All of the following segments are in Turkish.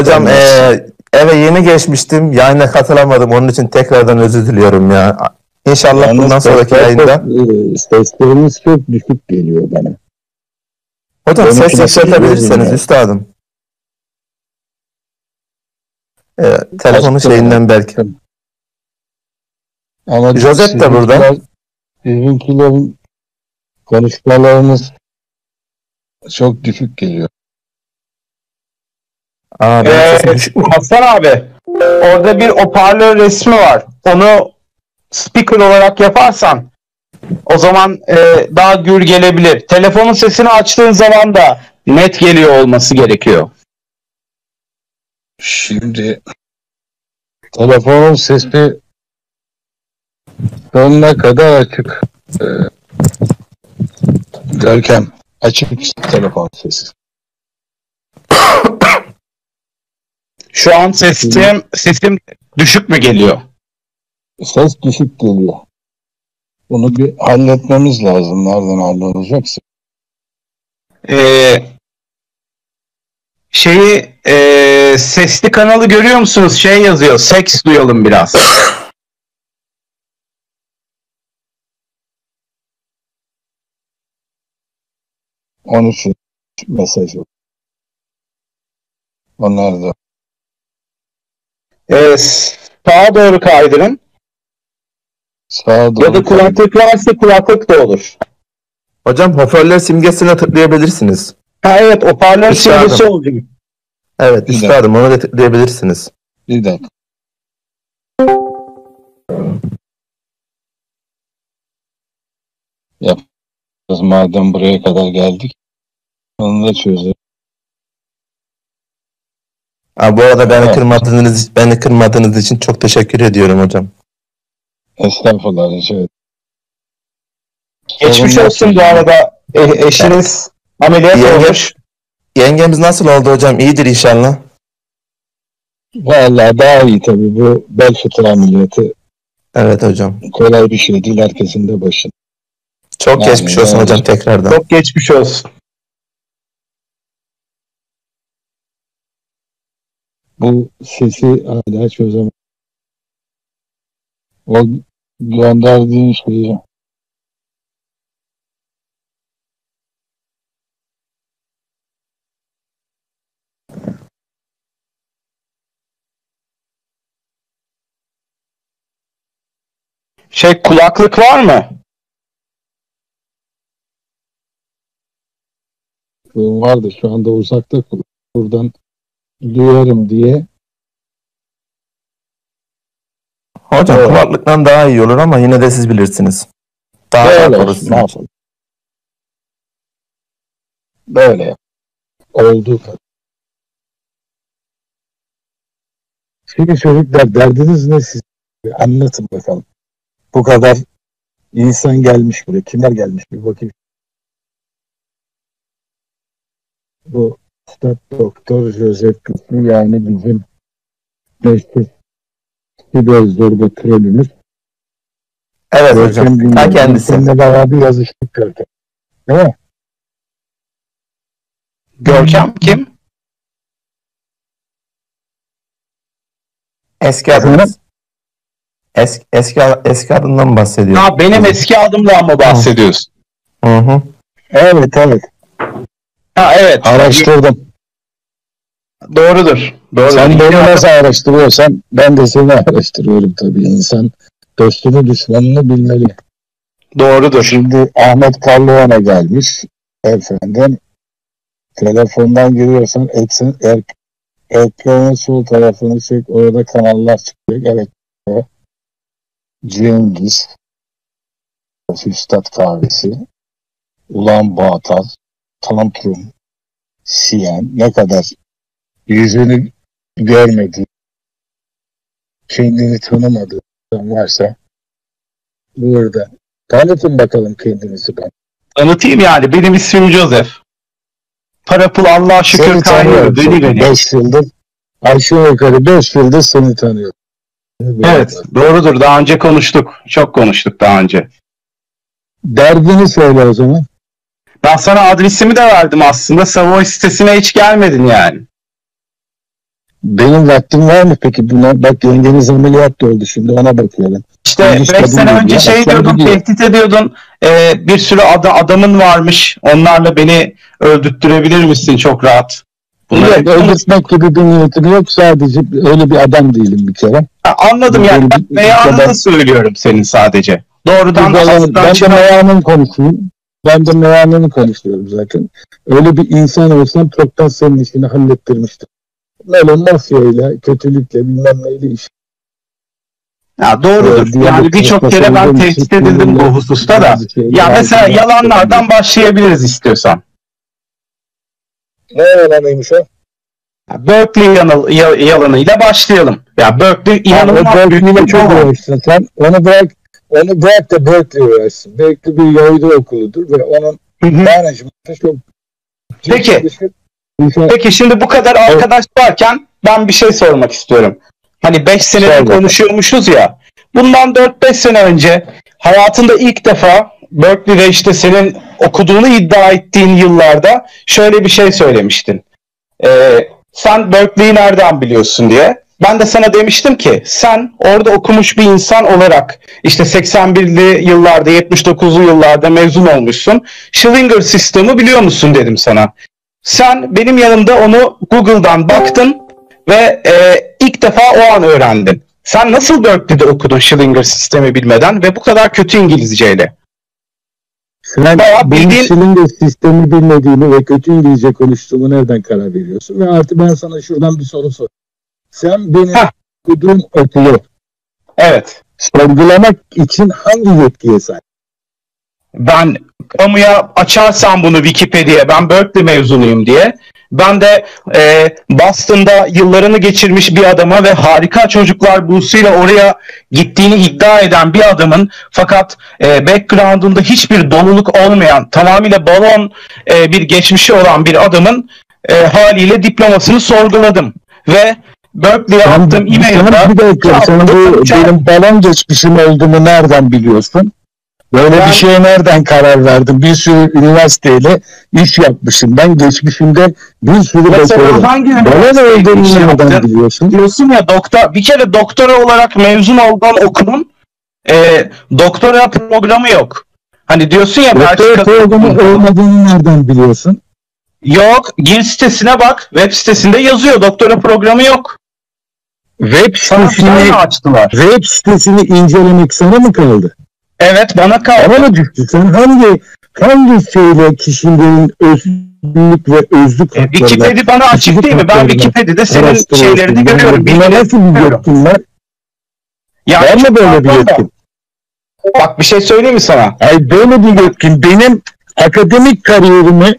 Hocam eee, eve yeni geçmiştim. Yayına katılamadım. Onun için tekrardan özür diliyorum ya. İnşallah Yalnız bundan sonraki yayında. çok, e, sesleriniz çok düşük geliyor bana. Hocam benimki ses bilmiyorum. üstadım. Ee, telefonun Açtım. şeyinden belki. Ama Josep de burada. sizinkiler- Sizinkilerin konuşmalarınız çok düşük geliyor. Aa, Ee, sesim düşük mü? Hasan abi orada bir hoparlör resmi var. Onu speaker olarak yaparsan o zaman e, daha gür gelebilir. Telefonun sesini açtığın zaman da net geliyor olması gerekiyor. Şimdi telefonun sesi sonuna kadar açık. Ee, Görkem açık telefon sesi. Şu an sesim sesim düşük mü geliyor? Ses düşük geliyor. Bunu bir halletmemiz lazım. Nereden halledeceksin? Ee, şeyi e, sesli kanalı görüyor musunuz? Şey yazıyor. Seks duyalım biraz. 13 mesaj yok. Onlar da Ee, sağa doğru kaydırın. sağa doğru Ya da kulaklık varsa kulaklık da olur. Hocam hoparlör simgesine tıklayabilirsiniz. Ha evet hoparlör Üstadım. simgesi olacak. Evet Bir üstadım onu da tıklayabilirsiniz. bir dakika. Yapacağız madem buraya kadar geldik. Onu da çözelim. Aa, bu arada beni Evet. kırmadığınız beni kırmadığınız için çok teşekkür ediyorum hocam. Estağfurullah rica ederim. Geçmiş Sorun olsun bu arada. E- eşiniz ameliyat Yenge- olmuş. Yengemiz nasıl oldu hocam? İyidir inşallah. Vallahi daha iyi tabii bu bel fıtığı ameliyatı Evet hocam. kolay bir şey değil herkesin de başında. Çok Yani, geçmiş olsun yani. hocam tekrardan. Çok geçmiş olsun. Bu sesi hala çözemem. O gönderdiğin şeyi Şey kulaklık var mı? vardı şu anda uzakta buradan duyarım diye Hocam Evet. kulaklıktan daha iyi olur ama yine de siz bilirsiniz. Daha böyle yapalım. Böyle yap. Olduğu kadar. Şimdi çocuklar derdiniz ne siz? Anlatın bakalım. Bu kadar insan gelmiş buraya. Kimler gelmiş bir bakayım. Bu Üstad Doktor Joseph Kutlu yani bizim meşhur Siber Zorba trolümüz. Evet hocam. Görkem Ta Güngör. kendisi. Seninle beraber yazıştık Görkem. Değil mi? Görkem kim? Eski adınız. Eski, eski, eski adından bahsediyorum. Ha benim eski adımdan mı bahsediyorsun? Hı hı. Evet evet. Ha evet. Araştırdım. Doğrudur. Doğru. Sen beni nasıl araştırıyorsan ben de seni araştırıyorum tabii. İnsan dostunu düşmanını bilmeli. Doğrudur. Şimdi Ahmet Karlıoğan'a gelmiş. Efendim telefondan giriyorsan eksen, er, ekranın sol tarafını çek. Orada kanallar çıkacak. Evet. Cengiz Üstad Kahvesi Ulan Bağtal Tantrum Siyen ne kadar yüzünü görmediği kendini tanımadığı varsa burada tanıtın bakalım kendinizi ben. Tanıtayım yani. Benim ismim Joseph. Para pul Allah'a şükür Seni kaynıyor. Deli beni. 5 yıldır aşağı yukarı 5 yıldır seni tanıyorum. Evet. Doğrudur. Daha önce konuştuk. Çok konuştuk daha önce. Derdini söyle o zaman. Ben sana adresimi de verdim aslında. Savoy sitesine hiç gelmedin yani. benim vaktim var mı peki buna? Bak yengeniz ameliyat da oldu şimdi ona bakıyorum. İşte Yanlış 5 kadın sene önce ya, şey diyordun, tehdit ediyordun. Ee, bir sürü ada- adamın varmış. Onlarla beni öldürttürebilir misin çok rahat? Bunları Yok, öldürtmek gibi bir niyetim yok. Sadece öyle bir adam değilim bir kere. Ha, anladım yani. Ben beyanını bir- söylüyorum senin sadece. Doğrudan Ben, ağzından ben de meyanını konuşayım. Ben de meyanını konuşuyorum zaten. Öyle bir insan olsam çoktan senin işini hallettirmiştim. Böyle mafyayla, kötülükle bilmem neyle iş. Ya doğrudur. Ee, yani bir birçok kere ben tehdit edildim bu hususta da. Ya mesela yalanlardan başlayabiliriz istiyorsan. Ne yalanıymış o? Berkeley yanıl, ya- yalanıyla başlayalım. Ya Berkeley inanılmaz büyük bir çok sen. Onu bırak, onu bırak da Berkeley uğraşsın. Berkeley bir Yahudi okuludur ve onun management'ı çok Peki. Peki şimdi bu kadar arkadaş varken ben bir şey sormak istiyorum. Hani 5 senedir konuşuyormuşuz ya. Bundan 4-5 sene önce hayatında ilk defa Berkeley'de işte senin okuduğunu iddia ettiğin yıllarda şöyle bir şey söylemiştin. Ee, sen Berkeley'i nereden biliyorsun diye. Ben de sana demiştim ki sen orada okumuş bir insan olarak işte 81'li yıllarda 79'lu yıllarda mezun olmuşsun. Schillinger sistemi biliyor musun dedim sana. Sen benim yanımda onu Google'dan baktın ve e, ilk defa o an öğrendin. Sen nasıl Berkeley'de okudun Schillinger sistemi bilmeden ve bu kadar kötü İngilizceyle? Sen Bayağı benim bildiğin- Schillinger sistemi bilmediğimi ve kötü İngilizce konuştuğumu nereden karar veriyorsun? Ve artı ben sana şuradan bir soru sor. Sen benim okuduğum okulu Evet. sorgulamak için hangi yetkiye sahip? Ben kamuya açarsam bunu Wikipedia'ya ben Berkeley mezunuyum diye ben de e, Boston'da yıllarını geçirmiş bir adama ve harika çocuklar bursuyla oraya gittiğini iddia eden bir adamın fakat e, background'unda hiçbir doluluk olmayan tamamıyla balon e, bir geçmişi olan bir adamın e, haliyle diplomasını sorguladım ve Berkeley'e attığım e-mail'da bir dakika sen bu benim balon geçmişim olduğumu nereden biliyorsun? Böyle Ben- bir şeye nereden karar verdin? Bir sürü üniversiteyle iş yapmışım. Ben geçmişimde bir sürü Mesela hangi iş olduğumu nereden yaptın? biliyorsun? diyorsun ya doktor bir kere doktora olarak mezun olduğun okulun e, doktora programı yok. Hani diyorsun ya Doktor Belçika- programı olmadığını nereden biliyorsun? yok. Gir sitesine bak. Web sitesinde yazıyor. Doktora programı yok. Web sitesini, açtılar. web sitesini incelemek sana mı kaldı? Evet bana kaldı. Bana mı düştü? Sen hangi hangi şeyle kişiliğin özlük ve özlük E, haklarına Wikipedia bana açık değil mi? Ben Wikipedia'da senin şeylerini görüyorum. Buna nasıl bir yetkin var? Yani Var mı böyle bir yetkin? Bak bir şey söyleyeyim mi sana? Ay böyle bir yetkin. Benim akademik kariyerimi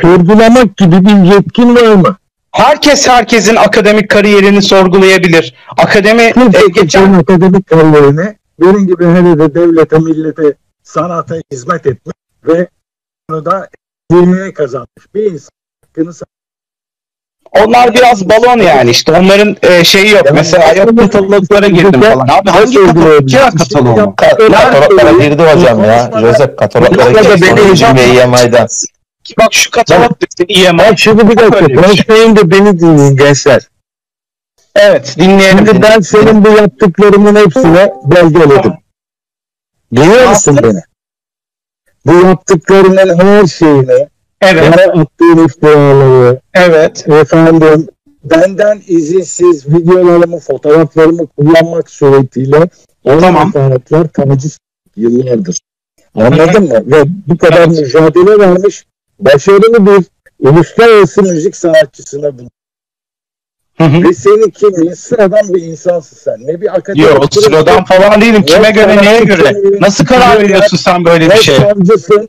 sorgulamak gibi bir yetkin var mı? Herkes herkesin akademik kariyerini sorgulayabilir. Akademi e, geçen akademik kariyerini benim gibi hele de devlete, millete, sanata hizmet etmiş ve bunu da yemeğe kazanmış bir insan hakkını Onlar biraz balon yani işte onların e, şeyi yok. Ya, Mesela yok kataloglara girdim falan. Abi hangi katalog? Kira kataloğu mu? Kataloglara girdi hocam ya. Joseph kataloglara girdi. ve EMI'den. Bak şu katalog EMI. Bak şimdi bir dakika bir şey. konuşmayın da beni dinleyin gençler. Evet dinleyelim. Şimdi ben senin bu yaptıklarımın hepsine belgeledim. Biliyor musun beni? Bu yaptıklarının her şeyini, Evet. bana attığın iftiraları, Evet. efendim benden izinsiz videolarımı, fotoğraflarımı kullanmak suretiyle ona Tamam. hakaretler, taciz yıllardır. Anladın mı? Ve bu kadar Evet. mücadele vermiş, başarılı bir uluslararası müzik sanatçısına bu. Hı hı. Ve senin kimliğin sıradan bir insansın sen. Ne bir akademik. Yok sıradan falan değilim. Kime göre neye göre? Nasıl karar veriyorsun sen böyle bir Ne şeye? savcısın,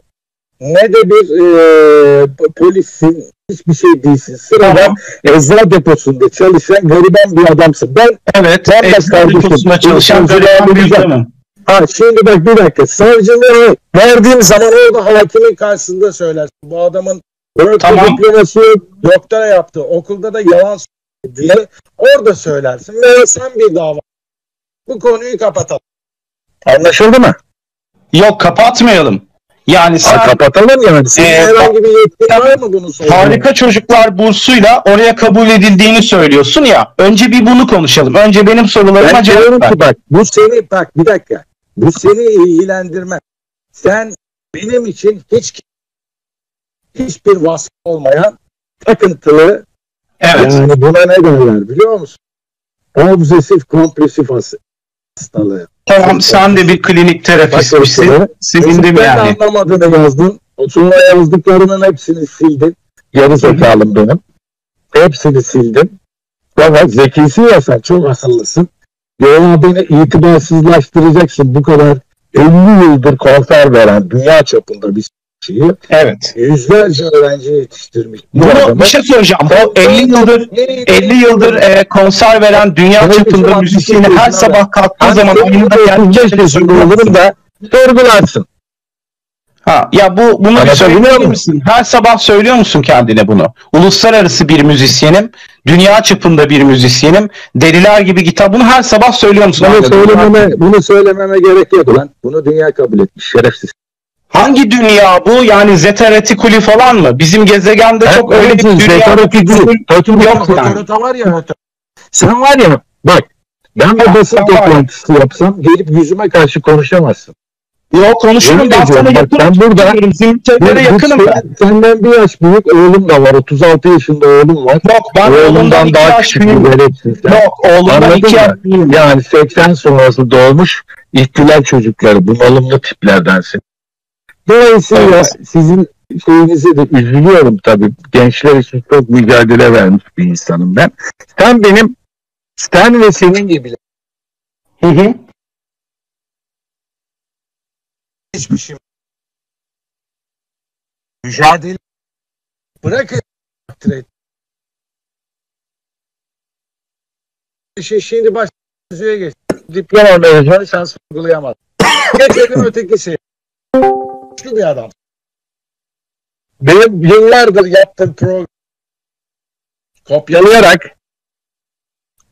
ne de bir e, polissin, hiçbir şey değilsin. Sıradan Tamam. eczacı deposunda çalışan gariban bir adamsın. Ben Evet. Ben de Eczane deposunda çalışan gariban bir adamım. Ha şimdi bak bir dakika. Savcılığı verdiğim zaman orada hakimin karşısında söylersin. Bu adamın Berkeley Tamam. diploması yok, doktora yaptı. Okulda da yalan söyledi diye orada söylersin. Ve sen bir dava. Bu konuyu kapatalım. Anlaşıldı mı? Yok kapatmayalım. Yani sen Ha, kapatalım yani. Senin Ee, herhangi bir yetkin var mı bunu sormaya? harika çocuklar bursuyla oraya kabul edildiğini söylüyorsun ya. Önce bir bunu konuşalım. Önce benim sorularıma Ben cevap ver. ki bak bu seni bak bir dakika. Bu seni ilgilendirmez. Sen benim için hiç hiçbir vasfı olmayan takıntılı Evet. yani buna ne derler biliyor musun? Obsesif kompulsif has- hastalığı. Tamam sen de bir klinik terapistmişsin. Sevindim Ben yani. anlamadığını yazdın. Sonra yazdıklarının hepsini sildin. Geri zekalım benim. Hepsini sildim. Fakat zekisin ya sen çok akıllısın. Ya beni itibarsızlaştıracaksın bu kadar 50 yıldır konser veren dünya çapında bir şeyi Evet. yüzlerce öğrenci yetiştirmiş. Bu Bunu adamı- bir şey söyleyeceğim. Bu 50 yıldır 50 yıldır e, konser veren dünya Evet, çapında müzisyeni şey her sabah kalktığı zaman oyunda de kendi 35 kendine yaşında olurum da sorgularsın. Ha, ya bu bunu söyleyebilir muyum? misin? Her sabah söylüyor musun kendine bunu? Uluslararası bir müzisyenim, dünya çapında bir müzisyenim, deliler gibi gitar. Bunu her sabah söylüyor musun? Bunu söylememe, bunu söylememe gerek yok lan. Bunu dünya kabul etmiş şerefsiz. Hangi dünya bu? Yani Zeta Reticuli falan mı? Bizim gezegende çok öyle bir dünya yok yani. Var ya. Sen var ya bak ben bir basın toplantısı yapsam gelip yüzüme karşı konuşamazsın. Yok konuşurum ben sana yakınım. ben burada- bu yakınım ben. Senden bir yaş büyük oğlum da var. 36 yaşında oğlum var. Yok ben oğlumdan daha yaş küçük bir veletsin sen. Yok oğlumdan Anladın iki yaş mı? büyüğüm. Yani 80 sonrası doğmuş ihtilal çocukları bunalımlı tiplerdensin. Dolayısıyla Evet. sizin şeyinize de üzülüyorum tabii. Gençler için çok mücadele vermiş bir insanım ben. Sen benim sen ve senin gibi Hı hı. Geçmişim. Mücadele bırakın takdir et. Şey, şimdi baş müziğe geç. Diploma mezunu sen sorgulayamazsın. Geçelim ötekisi. Güçlü bir adam. Benim yıllardır yaptığım program kopyalayarak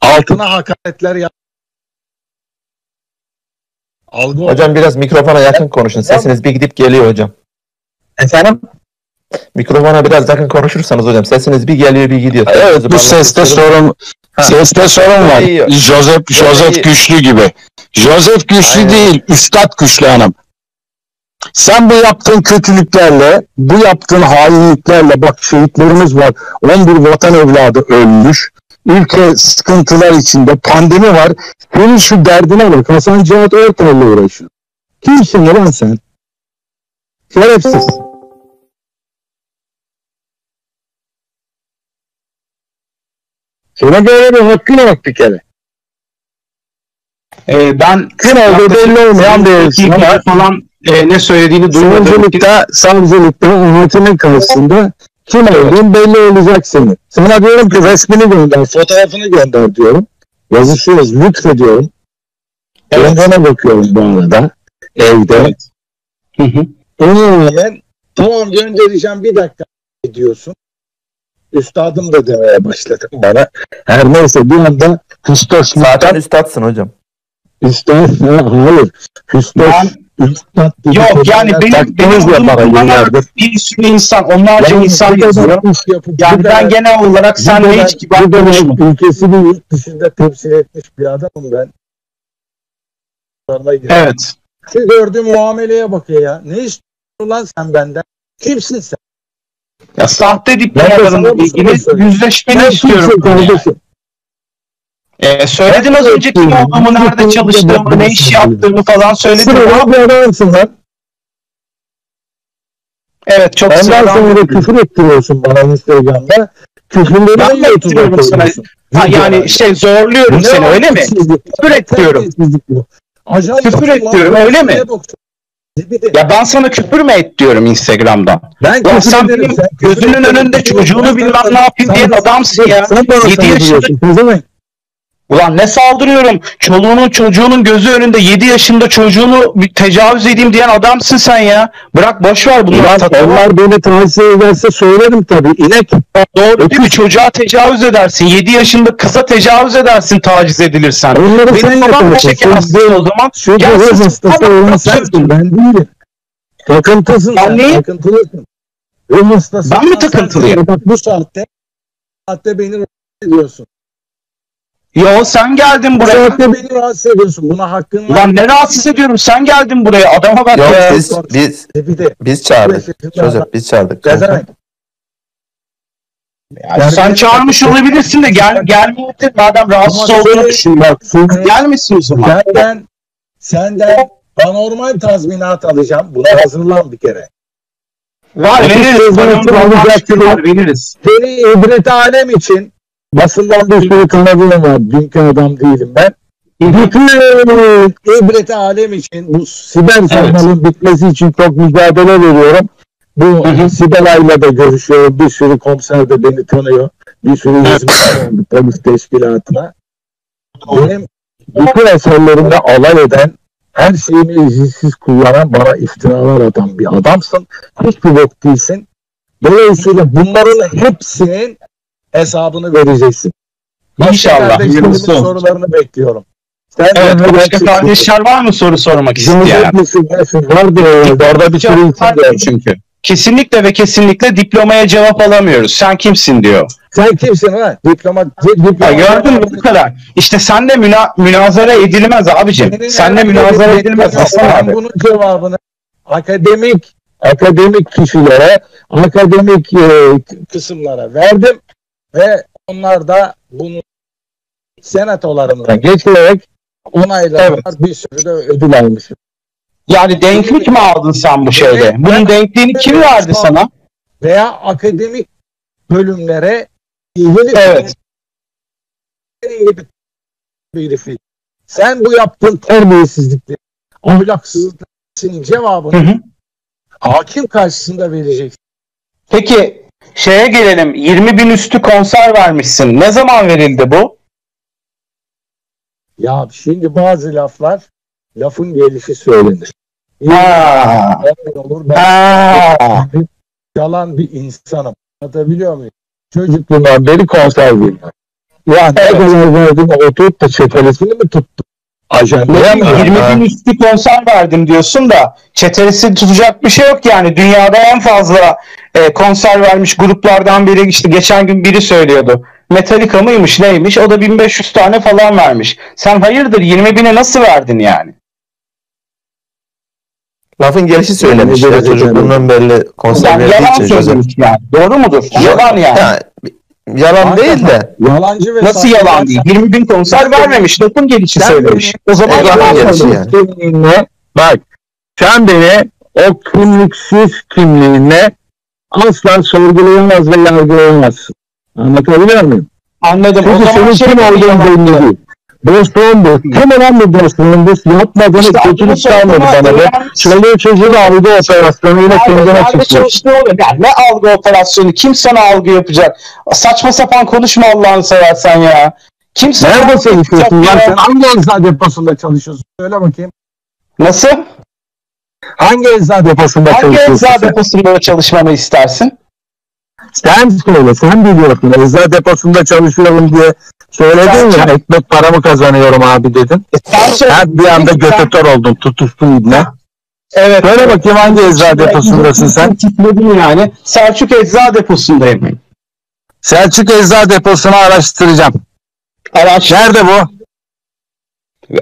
altına hakaretler yap. Algı Hocam biraz mikrofona yakın konuşun. Sesiniz bir gidip geliyor hocam. Efendim? Mikrofona biraz yakın konuşursanız hocam sesiniz bir geliyor bir gidiyor. Evet bu seste sorun Ha. seste sorun var. İyi. Joseph Joseph. Güçlü gibi. Joseph Güçlü Aynen. değil, Üstad Güçlü Hanım. Sen bu yaptığın kötülüklerle, bu yaptığın hainliklerle bak şehitlerimiz var. 11 vatan evladı ölmüş. Ülke sıkıntılar içinde, pandemi var. Senin şu derdine bak. Hasan Cihat Ortay'la uğraşıyor. Kimsin lan sen? Şerefsiz. Sana böyle bir hakkın yok bir kere. Ee, ben Kim olduğu belli olmayan bir falan e, ne söylediğini duymadım. savcılıkta, savcılıkta hakimin karşısında kim olduğun belli olacak senin. Sana diyorum ki resmini gönder, fotoğrafını gönder diyorum. Yazışıyoruz, lütfediyorum. Evet. Kendine bakıyorum bu arada evde. Evet. Hı hı. Ona rağmen tamam göndereceğim bir dakika diyorsun. Üstadım da demeye başladı bana. Her neyse bir anda Hüstos Zaten üstadsın hocam. Üstad, ha, hayır. Hüstos, Ben- Yok yani benim, benim yıllardır. bir sürü insan, onlarca Yani insan yazıyor. yapıp Yani ben kadar- genel olarak bu senle hiç kibar konuşmam. Ülkesini yurt dışında temsil etmiş bir adamım ben. Evet. Şu gördüğüm muameleye bakıyor ya. Ne istiyorsun lan sen benden? Kimsin sen? Ya sahte bu ilgili yüzleşmeni Sen istiyorum. kimsin kardeşim? Ee, söyledin Ben az önce kim olduğumu, nerede Ben de çalıştığımı, ne iş yaptığımı falan söyledin. Sıradan bir adamsın lan. Evet çok Ondan sıradan. sonra da küfür ettiriyorsun bana Instagram'da. Küfürleri Ben ben mi ettiriyorum sana? Ha, yani şey zorluyorum Ne seni öyle mi? Küfür ettiriyorum. Acayip Küfür ettiriyorum, öyle mi? Ya ben sana küfür mü et diyorum Instagram'dan? Ben Ya sen benim gözünün önünde çocuğunu Ben bilmem ne yapayım diyen adamsın ya. Sen bana Yedi saldırıyorsun, yaşında- pezevenk. Ulan ne saldırıyorum? Çoluğunun çocuğunun gözü önünde 7 yaşında çocuğunu tecavüz edeyim diyen adamsın sen ya. Bırak boş ver bunları. Ulan onlar beni taciz ederse söylerim tabii. İnek. Doğru değil mi? Çocuğa tecavüz edersin. 7 yaşında kıza tecavüz edersin taciz edilirsen. Onları Benim babam da şeker hastası o zaman. Göz hastası olan sensin ben değilim. Takıntısın Ben neyim? Takıntılısın. Ben mi takıntılıyım? Bak bu saatte saatte beni rahatsız ediyorsun. Yo sen geldin Bu buraya. saatte beni rahatsız ediyorsun. Buna hakkın var. Lan ne rahatsız ediyorum sen geldin buraya adama bak Yok ya. biz biz Bir de biz çağırdık. Çocuk biz çağırdık. Gezemek. Yani sen çağırmış olabilirsin de gel gelmeyebilir madem rahatsız Ama olduğunu şöyle- düşünüyorum. Çünkü Gelmesin o zaman. senden senden anormal tazminat alacağım. Buna hazırlan bir kere. Var veririz. Bana alacak var, gibi. veririz. Seni ibret alem için basından bir sürü kanalım var. Dünkü adam değilim ben. Bütün ibret alem için bu siber sarmalın bitmesi için çok mücadele veriyorum. Bu Hı hı. Siberay'la da görüşüyorum. Bir sürü komiser de beni tanıyor. Bir sürü hizmet polis teşkilatına. Benim bütün eserlerimde alay eden, her şeyimi izinsiz kullanan, bana iftiralar atan bir adamsın. Hiçbir bok değilsin. Dolayısıyla bunların hepsinin hesabını vereceksin. İnşallah. sorularını bekliyorum. Sen Evet başka gerçekten- kardeşler var mı soru sormak isteyen? Misin? Vardır herhalde. Orada bir sürü insan Var var. çünkü. Kesinlikle ve kesinlikle diplomaya cevap alamıyoruz. Sen kimsin diyor. Sen kimsin ha? Diploma, diploma. Ya gördün mü bu kadar. İşte senle müna münazara edilmez abicim. Senin Senle münazara edilmez ben abi. bunun cevabını akademik akademik kişilere, akademik e, kısımlara verdim ve onlar da bunu senatolarından geçirerek onayladılar. Bir sürü de ödül almışım. Yani denklik mi aldın sen bu şeyde? Evet, Bunun denkliğini kim verdi sana? Veya akademik bölümlere ilgili Evet. bir. Sen bu yaptığın terbiyesizlikleri, ahlaksızlıkların cevabını Hı hı. hakim karşısında vereceksin. Peki şeye gelelim. 20 bin üstü konser vermişsin. Ne zaman verildi bu? Ya şimdi bazı laflar lafın gelişi söylenir. Ha. Olur ben Ha. yalan bir insanım. Anlatabiliyor muyum? Çocukluğumdan beri konser veriyorum. Ya ne kadar verdim oturup da çetelesini mi tuttum? Ajandaya mı? 20 bin üstü konser verdim diyorsun da çetelesi tutacak bir şey yok yani. Dünyada en fazla e, konser vermiş gruplardan biri işte geçen gün biri söylüyordu. Metallica mıymış neymiş o da 1500 tane falan vermiş. Sen hayırdır 20 bine nasıl verdin yani? Lafın gelişi söylemiş Yani çocukluğundan belli konser Yani verdiği yalan için Joseph. söylemiş yani. Doğru mudur? Yalan yani. Ya, yalan değil de Yalancı ve Nasıl yalan değil? 20 bin konser vermemiş. Lafın gelişi Sen söylemiş. O zaman Evet, yalan gelişi söylemiş. yani. kimliğinle bak sen beni o kimliksiz kimliğinle asla sorgulayamaz ve yargılayamazsın. Anlatabiliyor muyum? Anladım. Çünkü senin şey kim olduğun belli değil. Bu. Kim olan dostluğun bu? Yapmadığını İşte kötülük sorma, bana. be. Çoluğu çocuğu algı operasyonuyla kendine Nerede çıkmış. çalıştığı oluyor. Ya ne algı operasyonu? Kim sana algı yapacak? Saçma sapan konuşma Allah'ını seversen ya. Kim sana Nerede çalışıyorsun ya? Sen hangi eczacı deposunda çalışıyorsun? Söyle bakayım. Nasıl? Hangi eczacı deposunda Hangi çalışıyorsun? eczacı sen? deposunda çalışmamı istersin? Sen söyle, sen biliyorsun. Eczacı deposunda çalışıyorum diye söyledin ya. Ekmek paramı kazanıyorum abi dedin. E. Her bir anda götütör oldun, tutuştun ibne. Evet. Söyle bakayım hangi eczacı deposundasın sen? Kitledin yani. Selçuk Eczacı Deposu'ndayım. Selçuk Eczacı Deposu'nu araştıracağım. Araç. Nerede bu?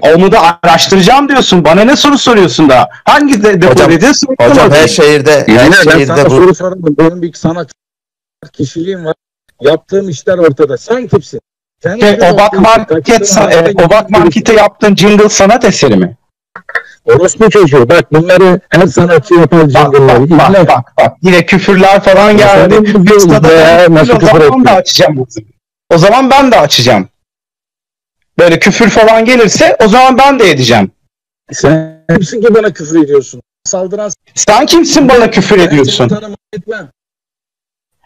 Onu da araştıracağım diyorsun. Bana ne soru soruyorsun daha? Hangi de depo Hocam- dedin? Hocam her şehirde her ben şehirde sana bu soru soramadım. Benim bir sanat kişiliğim var. Yaptığım işler ortada. Sen kimsin? Şey, Obak Market, e, Obak Market'e yaptığın jingle sanat eseri mi? Orospu çocuğu. Bak bunları her sanatçı yapar Bak jingle'ları. bak, bak bak bak. Yine küfürler falan geldi. Senin bu Usta da- be, nasıl o küfür zaman ettin? da açacağım. O zaman ben de açacağım. Böyle küfür falan gelirse o zaman ben de edeceğim. Sen kimsin ki bana küfür ediyorsun? Saldıran Sen kimsin bana küfür Ben ediyorsun? seni tanımam etmem.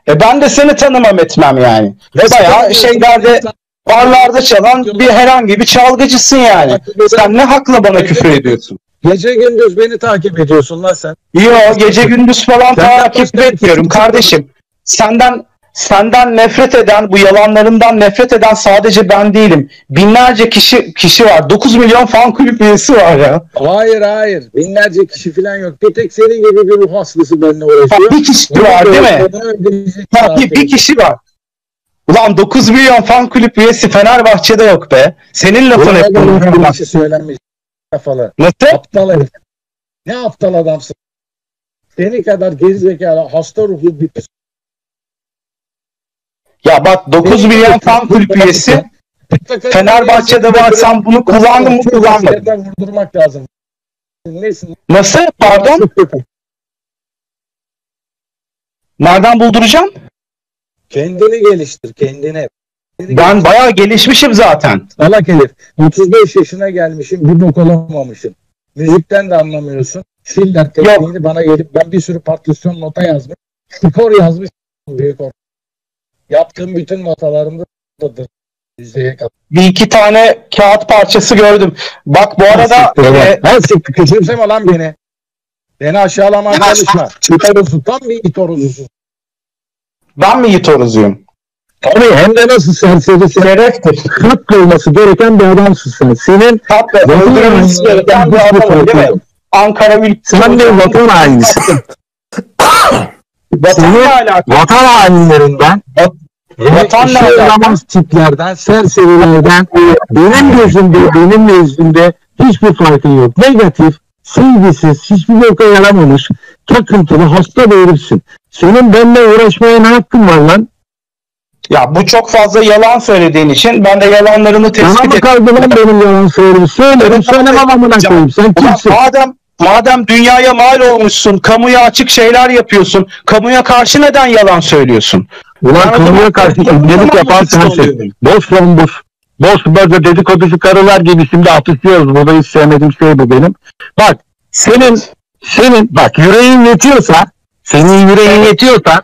E ben de seni tanımam etmem yani. Bayağı şeylerde barlarda çalan bir herhangi bir çalgıcısın yani. Sen ne hakla bana küfür ediyorsun? Gece gündüz beni takip ediyorsun lan sen. Yo gece gündüz falan Senden takip başka bir etmiyorum şey kardeşim. Senden senden nefret eden, bu yalanlarından nefret eden sadece ben değilim. Binlerce kişi kişi var. 9 milyon fan kulüp üyesi var ya. Hayır hayır. Binlerce kişi falan yok. Bir tek senin gibi bir ruh hastası benimle uğraşıyor. bir kişi var değil mi? Ha, bir, bir kişi var. Ulan 9 milyon fan kulüp üyesi Fenerbahçe'de yok be. Senin lafın hep bir şey söylenmiş. Kafalı. Nasıl? Aptal herif. Ne aptal adamsın. Seni kadar gerizekalı hasta ruhlu bir Ya bak 9 milyon fan kulüp üyesi Fenerbahçe'de var. Sen bunu kullandın mı kullanmadın? Vurdurmak lazım. Nesin? Nasıl? Pardon? Nereden bulduracağım? Kendini geliştir kendini. Kendini Ben bayağı gelişmişim zaten. Salak herif. 35 yaşına gelmişim bir bok olamamışım. Müzikten de anlamıyorsun. Schiller tekniğini bana gelip ben bir sürü partisyon nota yazmış. Skor yazmış. Büyük or. Yaptığım bütün notalarımda. Yüzdeye kadar. Bir iki tane kağıt parçası gördüm. Bak bu arada e, Ha siktir küçümseme lan beni. Beni aşağılaman çalışma. İtorozu tam bir itorozusun. Ben mi yitoruzuyum? Tabii hem de nasıl serserisin. Şereftir. Kat olması gereken bir adamsın sen. Senin Tatlı. Öldürülmesi gereken bir adamım değil mi? Ankara Ülke. Sen bir vatan hainisin. Alakalı. Vatan hainlerinden alakalı. yaramaz tiplerden, serserilerden benim gözümde, benim nezdimde hiçbir farkı yok. Negatif, sevgisiz, hiçbir boka yaramamış, takıntılı, hasta bir herifsin. Senin benimle uğraşmaya ne hakkın var lan? Ya bu çok fazla yalan söylediğin için ben de yalanlarını tespit mı ettim. kaldı lan benim yalan söylediğim? Söylerim, söylemem amına koyayım. Sen Ulan kimsin? madem madem dünyaya mal olmuşsun, kamuya açık şeyler yapıyorsun, kamuya karşı neden yalan söylüyorsun? Ulan Ben o kamuya zaman- karşı o zaman ibnelik yapan anlatıcı sensin. oluyorum. Boş bomboş. Boş böyle dedikoducu karılar gibi şimdi atışıyoruz. Burada hiç sevmediğim şey bu benim. Bak senin senin bak yüreğin yetiyorsa senin yüreğin yetiyorsa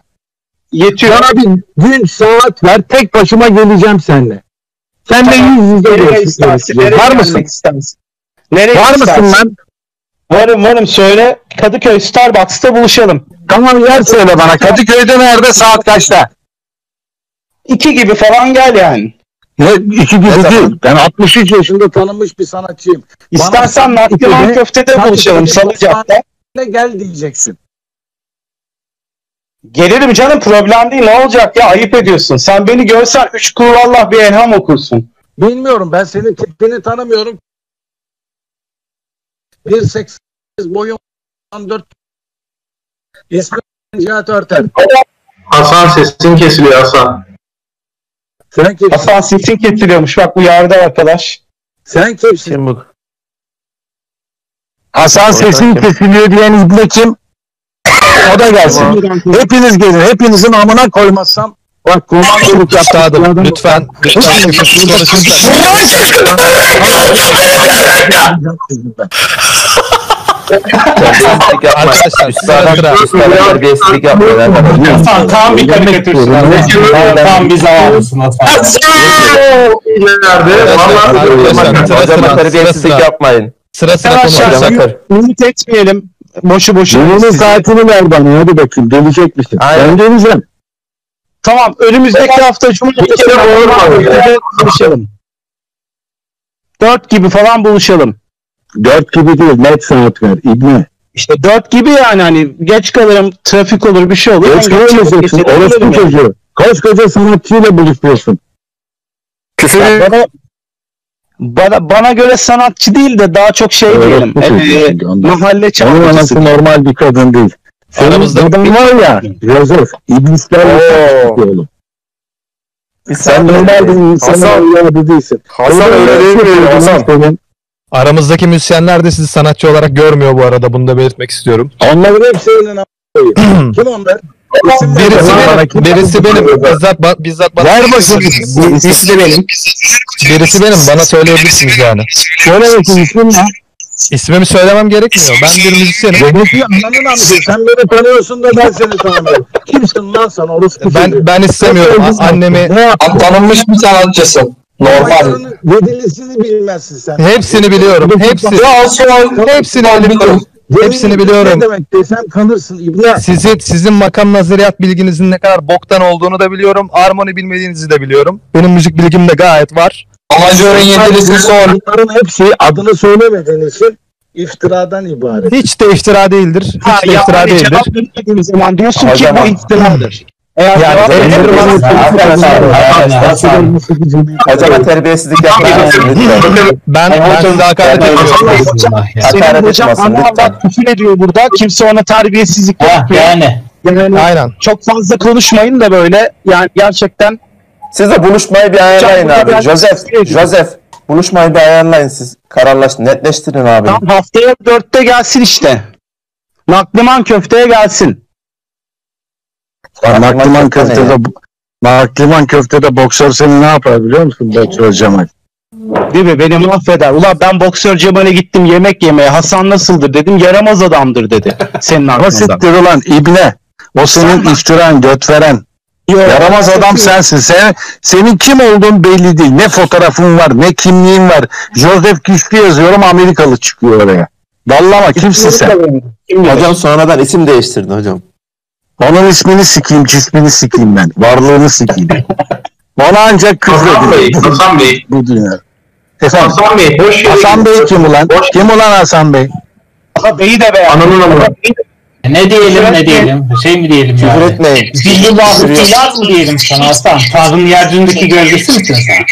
Yetiyor. bana bir gün saat ver tek başıma geleceğim seninle. Sen de Tamam. yüz yüze? Nereye Var mısın? istersin? Nereye Var istersin? mısın lan? Varım varım söyle. Kadıköy Starbucks'ta buluşalım. Tamam yer söyle bana. Kadıköy'de nerede saat kaçta? İki gibi falan gel yani. Ne, iki gibi Ne değil. Ben 63 yaşında tanınmış bir sanatçıyım. İstersen ikide- Köfte'de buluşalım Salıcak'ta. Ne gel diyeceksin. Gelirim canım problem değil ne olacak ya ayıp ediyorsun. Sen beni görsen üç kulvallah bir elham okursun. Bilmiyorum ben senin tipini tanımıyorum. 1.88 boyum 14 İsmim Cihat Örter. Hasan sesin kesiliyor Hasan. Sen kimsin? Hasan sesin kesiliyormuş bak bu yerde arkadaş. Sen kimsin? Kim bu? Hasan sesin kesiliyor diyen ibne kim? O da gelsin. Hepiniz gelin. Hepinizin amına koymazsam bak komandoluk yaptık. Üstadım lütfen lütfen siz konuşursak. Terbiyesizlik yapma. Arkadaşlar, Üstadım, sıra üstadım terbiyesizlik yapmayın arkadaşlar. Hasan tam bir karikatürsün. Tam bir zavallısın Hasan. İleride sıra Hocama terbiyesizlik yapmayın. Sıra sıra kır. Ümit etmeyelim. Boşu boşuna. Yolunun saatini ver bana hadi bakayım. Gelecek misin? Aynen. Ben geleceğim. Tamam önümüzdeki hafta cumartesi kere olur mu? Nakliman'da buluşalım. Dört gibi falan buluşalım. Dört gibi değil net saat ver. İbne. İşte dört gibi yani hani geç kalırım trafik olur bir şey olur. Geç geçebilirim Orospu çocuğu. Koskoca sanatçıyla buluşuyorsun. Ya Bana, bana, bana göre sanatçı değil de daha çok şey Evet, diyelim. Ee, ondan. mahalle Onun çalgıcısı. anası normal bir kadın değil. Senin Aramızda- baban var ya Joseph. İblislerle oğlum. Bir Sen normal bir insanın Hasan, değilsin. Hasan öyle değil mi Hasan? Senin. Aramızdaki müzisyenler de sizi sanatçı olarak görmüyor bu arada. Bunu da belirtmek istiyorum. Onların hepsinin a**ayı. Kim onlar? Birisi benim, birisi benim. Bizzat, ba- bizzat bana. Ver bakayım. Birisi de benim. Birisi benim. Bana söyleyebilirsiniz yani. Söyle bakayım ismin ne? İsmimi söylemem gerekmiyor. Ben bir müzisyenim. Ananın amcası. Sen beni tanıyorsun da ben seni tanımıyorum. Kimsin lan sen orospu çocuğu? Ben ben istemiyorum. A- annemi tanınmış bir sanatçısın. Babalarının Yedilisini bilmezsin sen. hepsini biliyorum. Hepsi. Ya Hasan Hepsini biliyorum. Hepsini biliyorum. Ne demek desem kanırsın İbni. Sizin sizin makam nazariyat bilginizin ne kadar boktan olduğunu da biliyorum. Armoni bilmediğinizi de biliyorum. Benim müzik bilgim de gayet var. Amacörün yedirisi son. Bunların hepsi adını söylemediğin için iftiradan ibaret. Hiç de iftira değildir. Hiç Ha, de iftira yani değildir. cevap vermediğin zaman diyorsun ki Hocam- bu iftiradır. Eğer Yani hocama terbiyesizlik yapmayın. Ben, ben size hakaret ediyorum. Senin Hakaret hocam avrat küfür ediyor burada. Kimse ona terbiyesizlik yapmıyor. yani. Yani Aynen. çok fazla konuşmayın da böyle. Yani gerçekten Siz de buluşmayı bir ayarlayın abi. Joseph, Joseph buluşmayı bir ayarlayın siz. Kararlaşın, netleştirin abi. tam haftaya dörtte gelsin işte. Nakliman köfteye gelsin. Makliman köftede Makliman köftede boksör seni ne yapar biliyor musun boksör Cemal? Değil mi? Beni mahveder. Ulan ben boksör Cemal'e gittim yemek yemeye. Hasan nasıldır dedim. Yaramaz adamdır dedi. Senin Ama aklında. siktir ulan ibne. O senin iftiran göt veren. Yaramaz adam sensin. Sen, senin kim olduğun belli değil. Ne fotoğrafın var, ne kimliğin var. Joseph Güçlü yazıyorum Amerikalı çıkıyor oraya. Dallama kimsin sen? Hocam sonradan isim değiştirdi hocam. Onun ismini sikeyim, cismini sikeyim ben. Varlığını sikeyim. Ona ancak Hasan Bey, küfredilir Hasan Bey. bu dünya. Efendim, Hasan Bey, boş yere Hasan Bey kim ulan? Boş- Kim ulan Hasan Bey? Aha beyi de beğendim. Ananın amına. Ne diyelim ne diyelim? Şey mi diyelim Küfür yani? etmeyin. Zillullahu filar mı diyelim sana Hasan? Tanrı'nın yeryüzündeki gölgesi misin sen?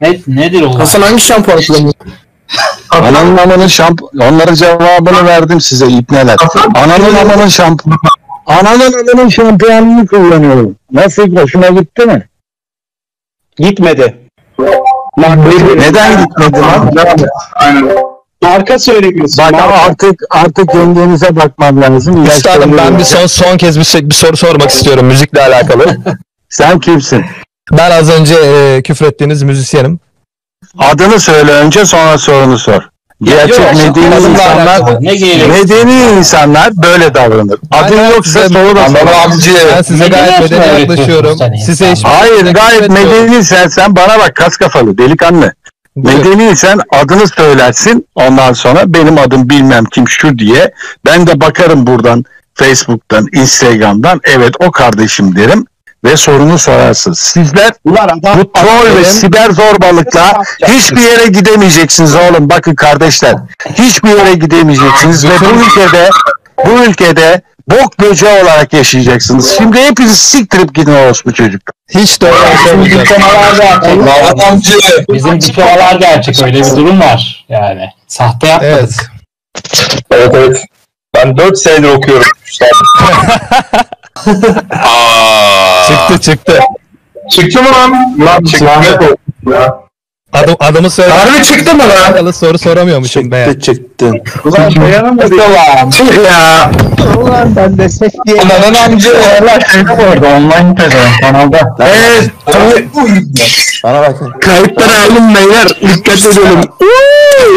Ne, nedir o? Hasan hangi şampuan kullanıyor? Ananın amanın şamp... Onların cevabını verdim size ipneler. Ananın amanın şamp... Ananın amanın şampuanını kullanıyorum. Nasıl? Hoşuna gitti mi? Gitmedi. Neden gitmedi lan? Aynen. Marka söylemiyorsun. Bak marka. artık artık kendinize bakmam lazım. Üstadım ben bir son son kez bir, şey- bir soru sormak istiyorum müzikle alakalı. Sen kimsin? Ben az önce e, küfrettiğiniz müzisyenim. Adını söyle önce sonra sorunu sor. Gerçek yok, medeni insanlar medeni insanlar böyle davranır. Adın yoksa soru da sor. Ben size gayet medeni yaklaşıyorum. Size Hayır şekilde gayet medeni sen sen bana bak kas kafalı delikanlı. Medeni sen adını söylersin ondan sonra benim adım bilmem kim şu diye. Ben de bakarım buradan Facebook'tan Instagram'dan. Evet o kardeşim derim ve sorunu sorarsın. Sizler Ulan adam bu troll ve siber zorbalıkla hiçbir yere gidemeyeceksiniz oğlum. Bakın kardeşler hiçbir yere gidemeyeceksiniz ve bu ülkede bu ülkede bok böceği olarak yaşayacaksınız. Şimdi hepiniz siktirip gidin orospu çocuk. Hiç de öyle olmayacak. Bizim diplomalar gerçek. Öyle bir durum var. Yani. Sahte yapmadık. Evet. Evet evet. Ben 4 senedir okuyorum. Aa. Çıktı çıktı. Çıktı mı lan? Lan çıktı. Ya. Adım, adımı söyle. Harbi çıktı mı lan? Alakalı soru soramıyormuşum be. Çıktı çıktı. ulan dayanamadı. Çık ya. Ulan ben destek diye. Ananın amca. orada online kanalda. Evet. Bana bakın. Kayıtları alın beyler. Dikkat edelim.